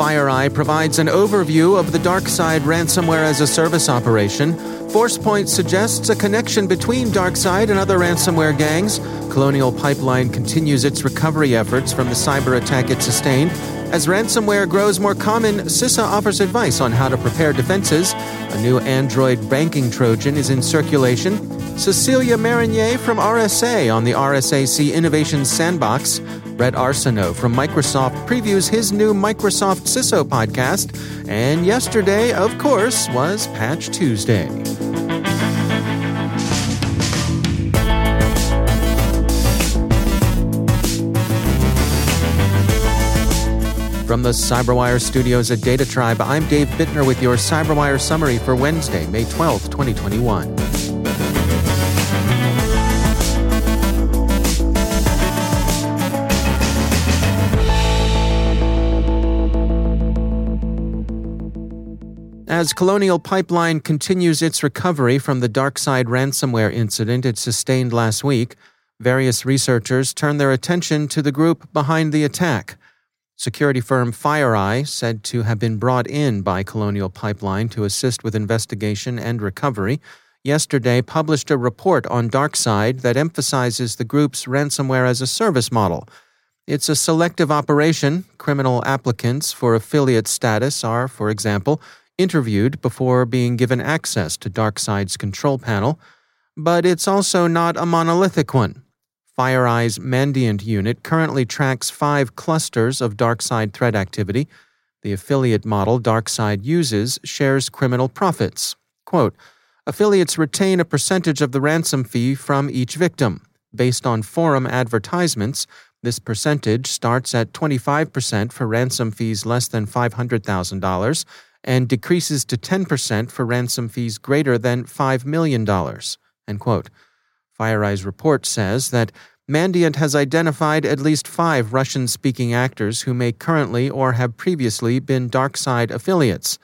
FireEye provides an overview of the DarkSide ransomware as a service operation. ForcePoint suggests a connection between DarkSide and other ransomware gangs. Colonial Pipeline continues its recovery efforts from the cyber attack it sustained. As ransomware grows more common, CISA offers advice on how to prepare defenses. A new Android banking Trojan is in circulation. Cecelia Marinier from RSA on the RSAC Innovation Sandbox. Bret Arsenault from Microsoft previews his new Microsoft CISO podcast. And yesterday, of course, was Patch Tuesday. From the CyberWire studios at Data Tribe, I'm Dave Bittner with your CyberWire summary for Wednesday, May 12, 2021. As Colonial Pipeline continues its recovery from the DarkSide ransomware incident it sustained last week, various researchers turn their attention to the group behind the attack. Security firm FireEye, said to have been brought in by Colonial Pipeline to assist with investigation and recovery, yesterday published a report on DarkSide that emphasizes the group's ransomware as a service model. It's a selective operation. Criminal applicants for affiliate status are, for example, interviewed before being given access to DarkSide's control panel, but it's also not a monolithic one. FireEye's Mandiant unit currently tracks five clusters of DarkSide threat activity. The affiliate model DarkSide uses shares criminal profits. Quote, Affiliates retain a percentage of the ransom fee from each victim. Based on forum advertisements, this percentage starts at 25% for ransom fees less than $500,000 and decreases to 10% for ransom fees greater than $5 million. FireEye's report says that Mandiant has identified at least five Russian speaking actors who may currently or have previously been DarkSide affiliates.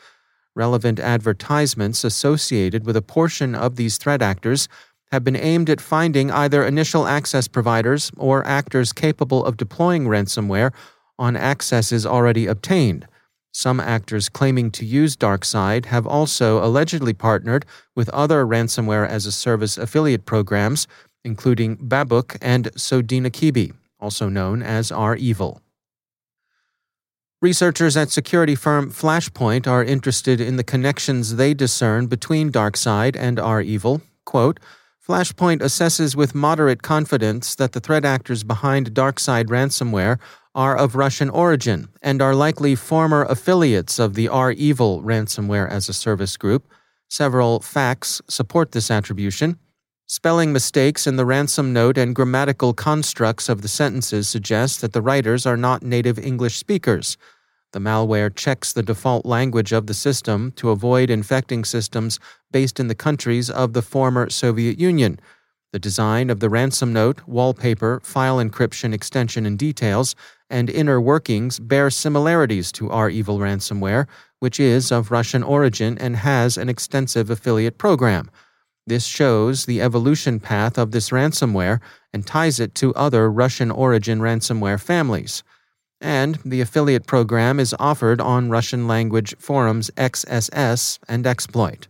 Relevant advertisements associated with a portion of these threat actors have been aimed at finding either initial access providers or actors capable of deploying ransomware on accesses already obtained. Some actors claiming to use DarkSide have also allegedly partnered with other ransomware as a service affiliate programs, including Babuk and Sodinokibi, also known as REvil. Researchers at security firm Flashpoint are interested in the connections they discern between DarkSide and REvil. Quote, Flashpoint assesses with moderate confidence that the threat actors behind DarkSide ransomware are of Russian origin and are likely former affiliates of the REvil ransomware as a service group. Several facts support this attribution. Spelling mistakes in the ransom note and grammatical constructs of the sentences suggest that the writers are not native English speakers. The malware checks the default language of the system to avoid infecting systems based in the countries of the former Soviet Union. The design of the ransom note, wallpaper, file encryption extension, and details and inner workings bear similarities to REvil ransomware, which is of Russian origin and has an extensive affiliate program. This shows the evolution path of this ransomware and ties it to other Russian origin ransomware families. And the affiliate program is offered on Russian language forums XSS and Exploit.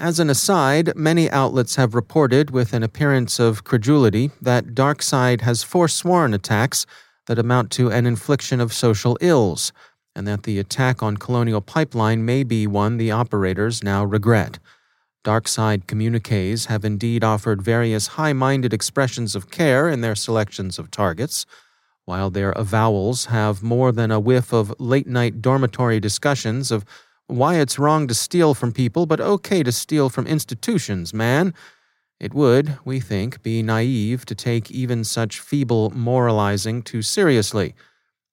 As an aside, many outlets have reported with an appearance of credulity that DarkSide has forsworn attacks that amount to an infliction of social ills, and that the attack on Colonial Pipeline may be one the operators now regret. Darkside communiques have indeed offered various high minded expressions of care in their selections of targets, while their avowals have more than a whiff of late night dormitory discussions of why it's wrong to steal from people but okay to steal from institutions, man. It would, we think, be naive to take even such feeble moralizing too seriously.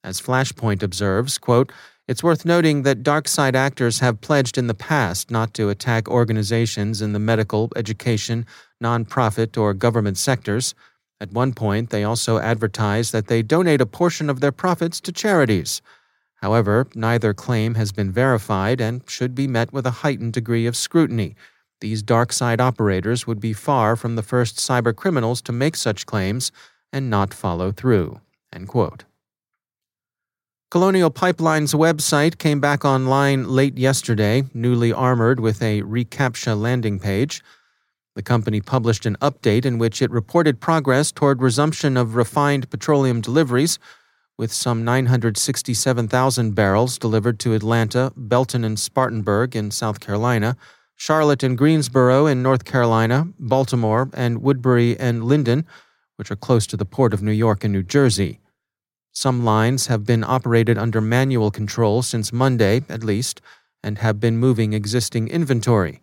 As Flashpoint observes, quote, it's worth noting that dark side actors have pledged in the past not to attack organizations in the medical, education, nonprofit, or government sectors. At one point, they also advertised that they donate a portion of their profits to charities. However, neither claim has been verified and should be met with a heightened degree of scrutiny. These dark side operators would be far from the first cyber criminals to make such claims and not follow through. Colonial Pipeline's website came back online late yesterday, newly armored with a reCAPTCHA landing page. The company published an update in which it reported progress toward resumption of refined petroleum deliveries, with some 967,000 barrels delivered to Atlanta, Belton and Spartanburg in South Carolina, Charlotte and Greensboro in North Carolina, Baltimore, and Woodbury and Linden, which are close to the port of New York and New Jersey. Some lines have been operated under manual control since Monday, at least, and have been moving existing inventory.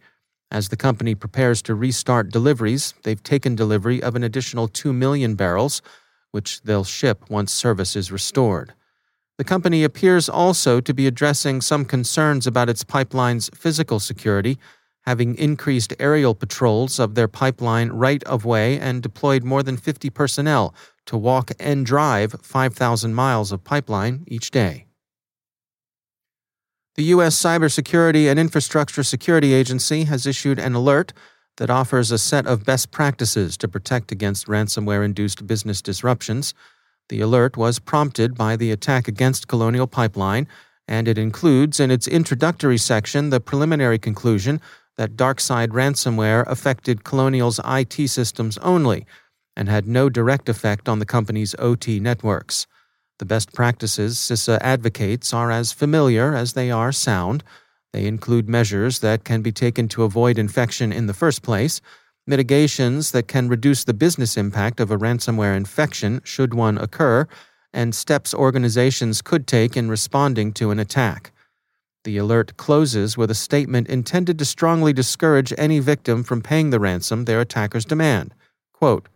As the company prepares to restart deliveries, they've taken delivery of an additional 2 million barrels, which they'll ship once service is restored. The company appears also to be addressing some concerns about its pipeline's physical security having increased aerial patrols of their pipeline right of way and deployed more than 50 personnel to walk and drive 5,000 miles of pipeline each day. The U.S. Cybersecurity and Infrastructure Security Agency has issued an alert that offers a set of best practices to protect against ransomware induced business disruptions. The alert was prompted by the attack against Colonial Pipeline, and it includes in its introductory section the preliminary conclusion that DarkSide ransomware affected Colonial's IT systems only and had no direct effect on the company's OT networks. The best practices CISA advocates are as familiar as they are sound. They include measures that can be taken to avoid infection in the first place, mitigations that can reduce the business impact of a ransomware infection should one occur, and steps organizations could take in responding to an attack. The alert closes with a statement intended to strongly discourage any victim from paying the ransom their attackers demand. Quote,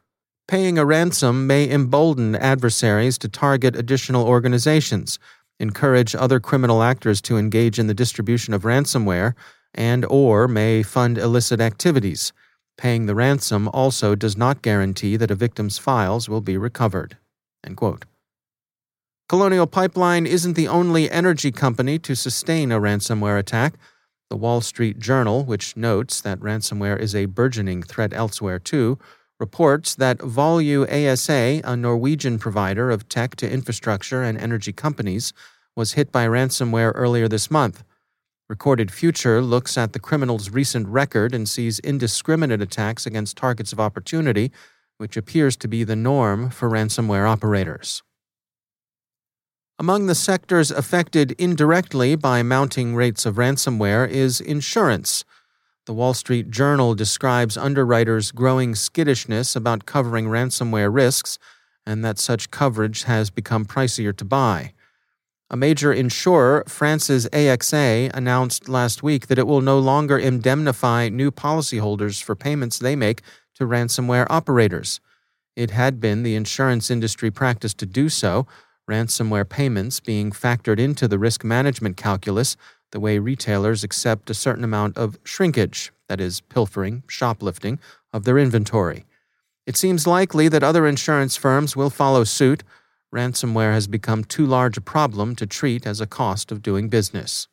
Paying a ransom may embolden adversaries to target additional organizations, encourage other criminal actors to engage in the distribution of ransomware, and or may fund illicit activities. Paying the ransom also does not guarantee that a victim's files will be recovered. Colonial Pipeline isn't the only energy company to sustain a ransomware attack. The Wall Street Journal, which notes that ransomware is a burgeoning threat elsewhere too, reports that Volue ASA, a Norwegian provider of tech to infrastructure and energy companies, was hit by ransomware earlier this month. Recorded Future looks at the criminal's recent record and sees indiscriminate attacks against targets of opportunity, which appears to be the norm for ransomware operators. Among the sectors affected indirectly by mounting rates of ransomware is insurance. The Wall Street Journal describes underwriters' growing skittishness about covering ransomware risks and that such coverage has become pricier to buy. A major insurer, France's AXA, announced last week that it will no longer indemnify new policyholders for payments they make to ransomware operators. It had been the insurance industry practice to do so, ransomware payments being factored into the risk management calculus the way retailers accept a certain amount of shrinkage, that is, pilfering, shoplifting, of their inventory. It seems likely that other insurance firms will follow suit. Ransomware has become too large a problem to treat as a cost of doing business.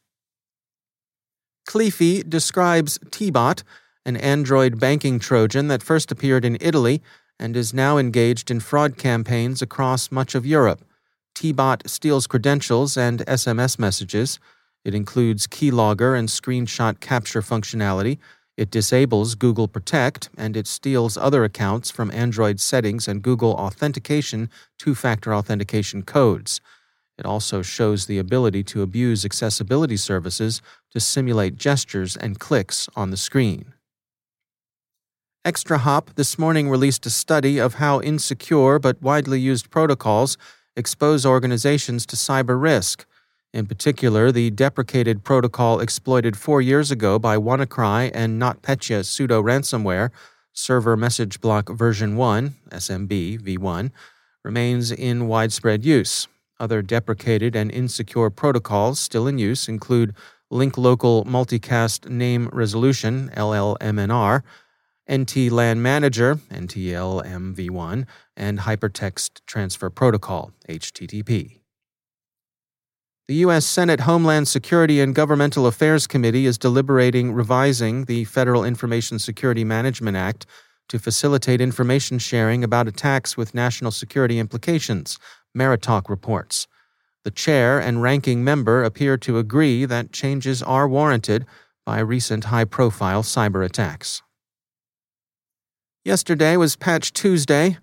Cleafy describes TeaBot, an Android banking Trojan that first appeared in Italy and is now engaged in fraud campaigns across much of Europe. TeaBot steals credentials and SMS messages. It includes keylogger and screenshot capture functionality. It disables Google Protect and it steals other accounts from Android settings and Google Authentication two factor authentication codes. It also shows the ability to abuse accessibility services to simulate gestures and clicks on the screen. ExtraHop this morning released a study of how insecure but widely used protocols expose organizations to cyber risk. In particular, the deprecated protocol exploited four years ago by WannaCry and NotPetya pseudo ransomware, Server Message Block version 1, SMB v1, remains in widespread use. Other deprecated and insecure protocols still in use include Link Local Multicast Name Resolution, LLMNR, NT LAN Manager, NTLMv1, and Hypertext Transfer Protocol, HTTP. The U.S. Senate Homeland Security and Governmental Affairs Committee is deliberating revising the Federal Information Security Management Act to facilitate information sharing about attacks with national security implications, MeriTalk reports. The chair and ranking member appear to agree that changes are warranted by recent high profile cyber attacks. Yesterday was Patch Tuesday.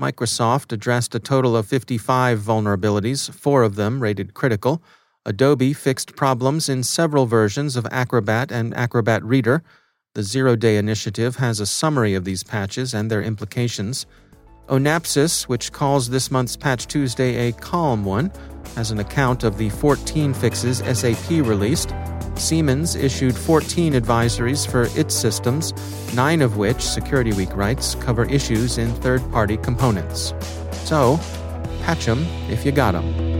Microsoft addressed a total of 55 vulnerabilities, four of them rated critical. Adobe fixed problems in several versions of Acrobat and Acrobat Reader. The Zero Day Initiative has a summary of these patches and their implications. Onapsis, which calls this month's Patch Tuesday a calm one, has an account of the 14 fixes SAP released. Siemens issued 14 advisories for its systems, nine of which, Security Week writes, cover issues in third party components. So, patch them if you got them.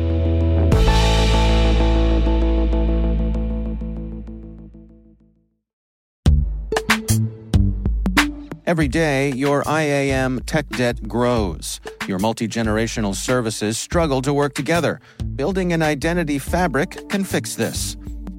Every day, your IAM tech debt grows. Your multi generational services struggle to work together. Building an identity fabric can fix this.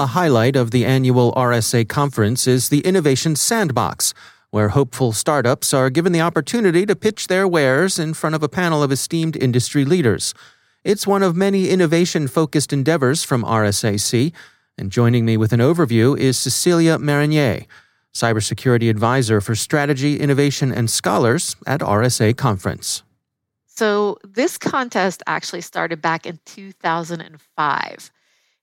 A highlight of the annual RSA conference is the Innovation Sandbox, where hopeful startups are given the opportunity to pitch their wares in front of a panel of esteemed industry leaders. It's one of many innovation focused endeavors from RSAC, and joining me with an overview is Cecelia Marinier, Cybersecurity Advisor for Strategy, Innovation, and Scholars at RSA Conference. So, this contest actually started back in 2005.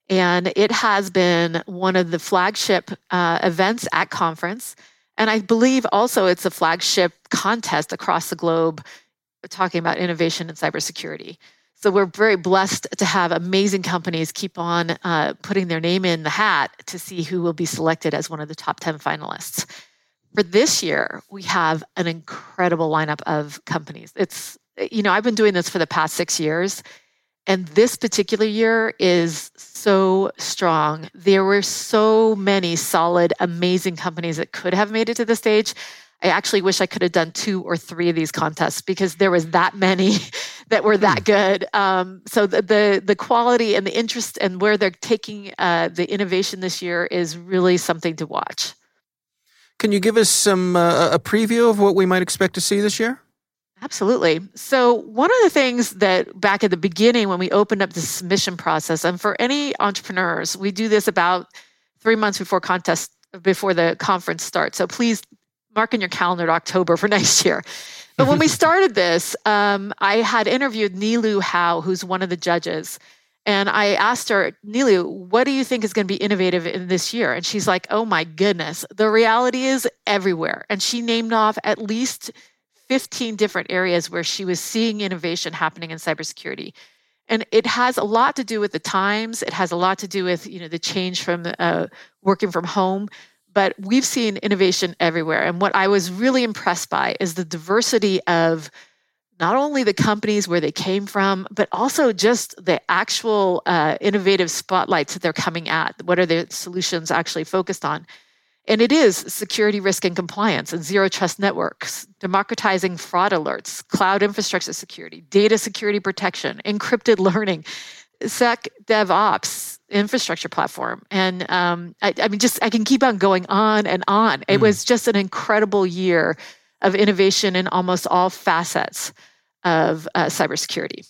And it has been one of the flagship uh, events at conference. And I believe also it's a flagship contest across the globe talking about innovation and cybersecurity. So we're very blessed to have amazing companies keep on uh, putting their name in the hat to see who will be selected as one of the top 10 finalists. For this year, we have an incredible lineup of companies. It's, you know, I've been doing this for the past six years and this particular year is so strong. There were so many solid, amazing companies that could have made it to the stage. I actually wish I could have done two or three of these contests because there was that many that were that hmm. good. Um, so the, the, the quality and the interest and where they're taking uh, the innovation this year is really something to watch. Can you give us some uh, a preview of what we might expect to see this year? Absolutely. So, one of the things that back at the beginning when we opened up the submission process, and for any entrepreneurs, we do this about three months before contest before the conference starts. So please mark in your calendar October for next year. But when we started this, um, I had interviewed Nilu Howe, who's one of the judges. And I asked her, Nilu, what do you think is going to be innovative in this year? And she's like, oh my goodness, the reality is everywhere. And she named off at least 15 different areas where she was seeing innovation happening in cybersecurity. And it has a lot to do with the times. It has a lot to do with you know the change from uh, working from home but we've seen innovation everywhere. And what I was really impressed by is the diversity of not only the companies where they came from, but also just the actual uh, innovative spotlights that they're coming at. What are the solutions actually focused on? And it is security risk and compliance and zero trust networks, democratizing fraud alerts, cloud infrastructure security, data security protection, encrypted learning, Sec DevOps, infrastructure platform. And um, I, I, mean, just I can keep on going on and on. It mm. was just an incredible year of innovation in almost all facets of uh, cybersecurity.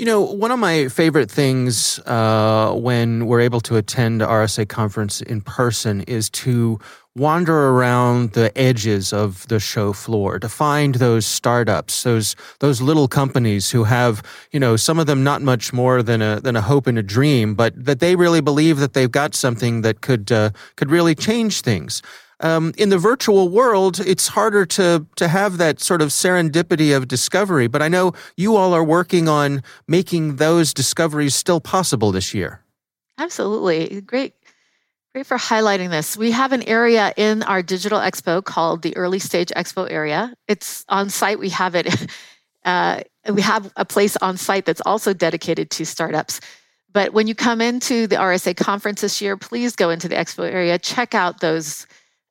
You know, one of my favorite things uh, when we're able to attend RSA conference in person is to wander around the edges of the show floor to find those startups, those those little companies who have, you know, some of them not much more than a than a hope and a dream, but that they really believe that they've got something that could uh, could really change things. Um, in the virtual world, it's harder to to have that sort of serendipity of discovery. But I know you all are working on making those discoveries still possible this year. Absolutely, great Great for highlighting this. We have an area in our digital expo called the Early Stage Expo area. It's on site. We have it. Uh, we have a place on site that's also dedicated to startups. But when you come into the RSA conference this year, please go into the expo area. Check out those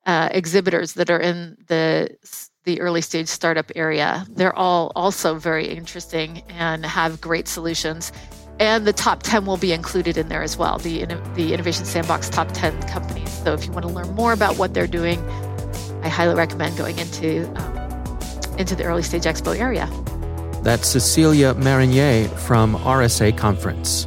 uh, exhibitors that are in the the early stage startup area. They're all also very interesting and have great solutions. And the top 10 will be included in there as well the, the innovation sandbox top 10 companies. So if you want to learn more about what they're doing i highly recommend going into um, into the early stage expo area. That's cecelia marinier from rsa conference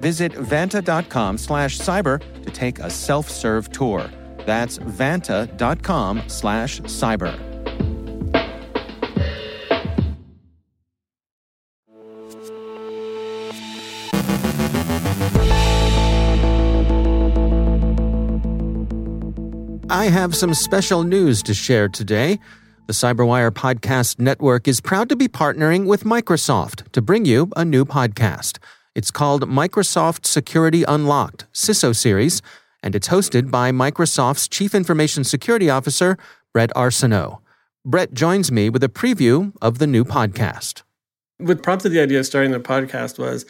Visit vanta.com slash cyber to take a self-serve tour. That's vanta.com slash cyber. I have some special news to share today. The Cyberwire Podcast Network is proud to be partnering with Microsoft to bring you a new podcast. It's called Microsoft Security Unlocked, CISO Series, and it's hosted by Microsoft's Chief Information Security Officer, Bret Arsenault. Bret joins me with a preview of the new podcast. What prompted the idea of starting the podcast was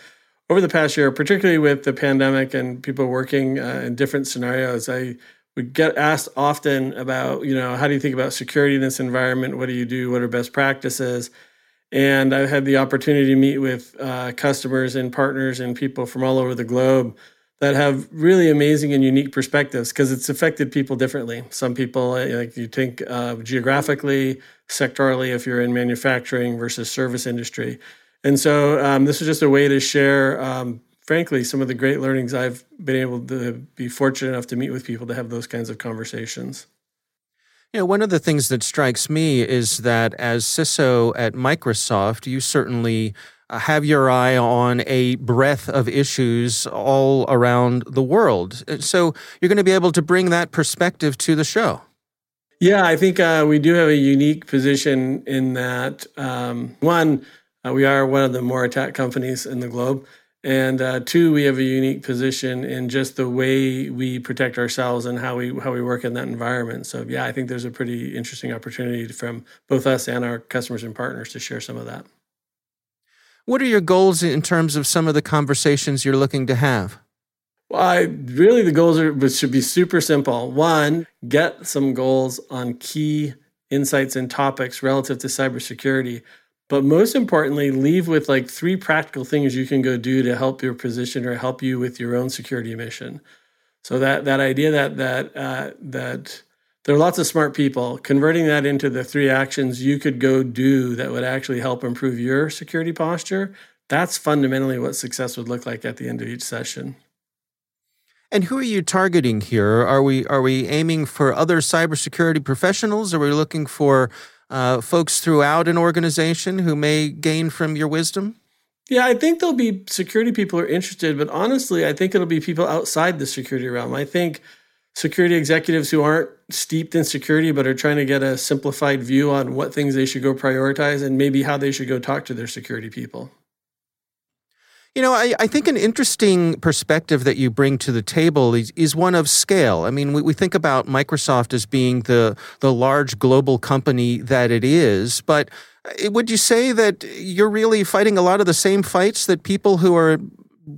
over the past year, particularly with the pandemic and people working uh, in different scenarios, I we get asked often about, you know, how do you think about security in this environment? What do you do? What are best practices? And I've had the opportunity to meet with uh, customers and partners and people from all over the globe that have really amazing and unique perspectives because it's affected people differently. Some people, uh, like you think uh, geographically, sectorally, if you're in manufacturing versus service industry. And so um, this is just a way to share um, frankly, some of the great learnings I've been able to be fortunate enough to meet with people to have those kinds of conversations. You know, one of the things that strikes me is that as CISO at Microsoft, you certainly uh, have your eye on a breadth of issues all around the world. Uh, so you're going to be able to bring that perspective to the show. Yeah, I think uh, we do have a unique position in that um, one, uh, we are one of the more attacked companies in the globe. And uh, two, we have a unique position in just the way we protect ourselves and how we how we work in that environment. So yeah, I think there's a pretty interesting opportunity from both us and our customers and partners to share some of that. What are your goals in terms of some of the conversations you're looking to have? Well, I, really the goals are should be super simple. One, get some goals on key insights and topics relative to cybersecurity but most importantly leave with like three practical things you can go do to help your position or help you with your own security mission so that that idea that that uh, that there are lots of smart people converting that into the three actions you could go do that would actually help improve your security posture that's fundamentally what success would look like at the end of each session and who are you targeting here? Are we are we aiming for other cybersecurity professionals? Are we looking for uh, folks throughout an organization who may gain from your wisdom? Yeah, I think there'll be security people are interested, but honestly, I think it'll be people outside the security realm. I think security executives who aren't steeped in security but are trying to get a simplified view on what things they should go prioritize and maybe how they should go talk to their security people. You know, I, I think an interesting perspective that you bring to the table is, is one of scale. I mean, we, we think about Microsoft as being the, the large global company that it is, but uh, would you say that you're really fighting a lot of the same fights that people who are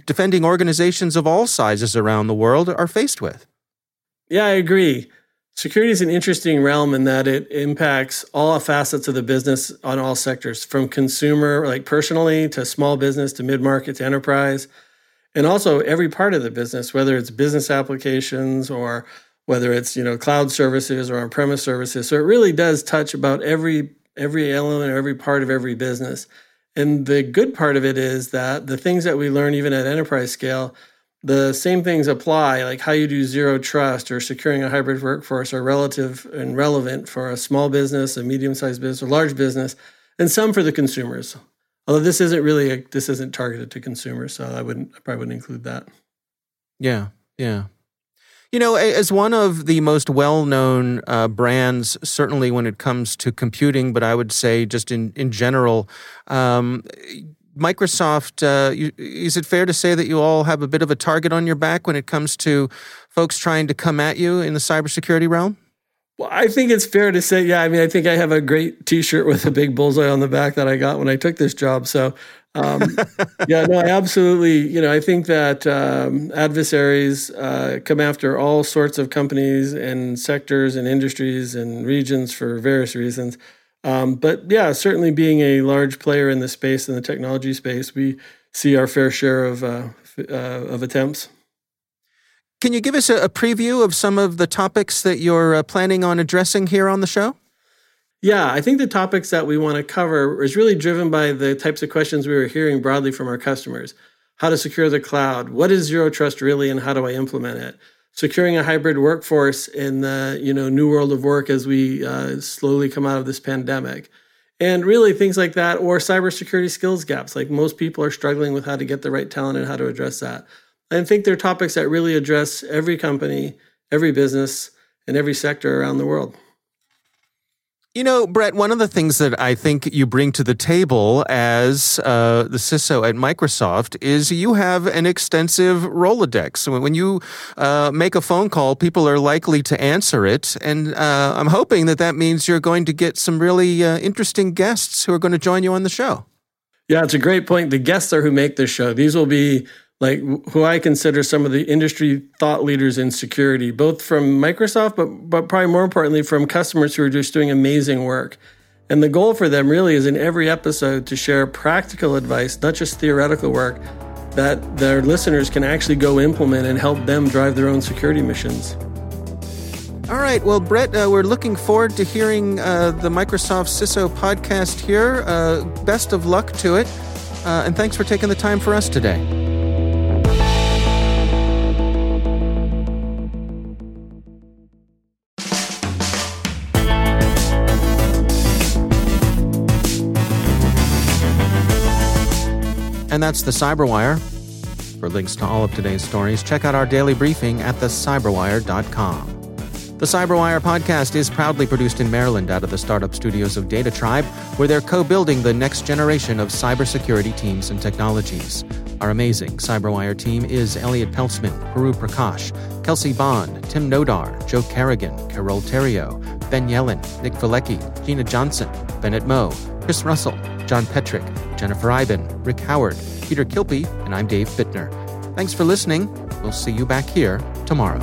defending organizations of all sizes around the world are faced with? Yeah, I agree. Security is an interesting realm in that it impacts all facets of the business on all sectors, from consumer, like personally, to small business, to mid market, to enterprise, and also every part of the business, whether it's business applications or whether it's you know cloud services or on-premise services. So it really does touch about every every element or every part of every business. And the good part of it is that the things that we learn even at enterprise scale the same things apply, like how you do zero trust or securing a hybrid workforce are relative and relevant for a small business, a medium sized business, or large business, and some for the consumers. Although this isn't really a, this isn't targeted to consumers, so I wouldn't I probably wouldn't include that. Yeah, yeah. You know, as one of the most well known uh, brands, certainly when it comes to computing, but I would say just in, in general, um, Microsoft, uh, you, is it fair to say that you all have a bit of a target on your back when it comes to folks trying to come at you in the cybersecurity realm? Well, I think it's fair to say, yeah. I mean, I think I have a great T-shirt with a big bullseye on the back that I got when I took this job. So, um, yeah, no, I absolutely. You know, I think that um, adversaries uh, come after all sorts of companies and sectors and industries and regions for various reasons. Um, but yeah, certainly being a large player in the space in the technology space, we see our fair share of uh, uh, of attempts. Can you give us a, a, preview of some of the topics that you're uh, planning on addressing here on the show? Yeah, I think the topics that we want to cover is really driven by the types of questions we were hearing broadly from our customers. How to secure the cloud? What is zero trust really, and how do I implement it? Securing a hybrid workforce in the you know new world of work as we uh, slowly come out of this pandemic. And really things like that or cybersecurity skills gaps. Like most people are struggling with how to get the right talent and how to address that. I think they're topics that really address every company every business and every sector around the world you know, Bret, one of the things that I think you bring to the table as uh, the CISO at Microsoft is you have an extensive Rolodex. When you uh, make a phone call, people are likely to answer it. And uh, I'm hoping that that means you're going to get some really uh, interesting guests who are going to join you on the show. Yeah, it's a great point. The guests are who make this show. These will be like who I consider some of the industry thought leaders in security, both from Microsoft, but but probably more importantly from customers who are just doing amazing work. And the goal for them really is in every episode to share practical advice, not just theoretical work, that their listeners can actually go implement and help them drive their own security missions. All right. Well, Bret, uh, we're looking forward to hearing uh, the Microsoft CISO podcast here. Uh, best of luck to it. Uh, and thanks for taking the time for us today. And that's the Cyberwire. For links to all of today's stories, check out our daily briefing at thecyberwire.com. The Cyberwire podcast is proudly produced in Maryland out of the startup studios of Data Tribe, where they're co building the next generation of cybersecurity teams and technologies. Our amazing Cyberwire team is Elliot Peltzman, Puru Prakash, Kelsey Bond, Tim Nodar, Joe Carrigan, Carole Theriault, Ben Yelin, Nick Veliky, Gina Johnson, Bennett Moe, Chris Russell, John Petrik, Jennifer Eiben, Rick Howard, Peter Kilpe, and I'm Dave Bittner. Thanks for listening. We'll see you back here tomorrow.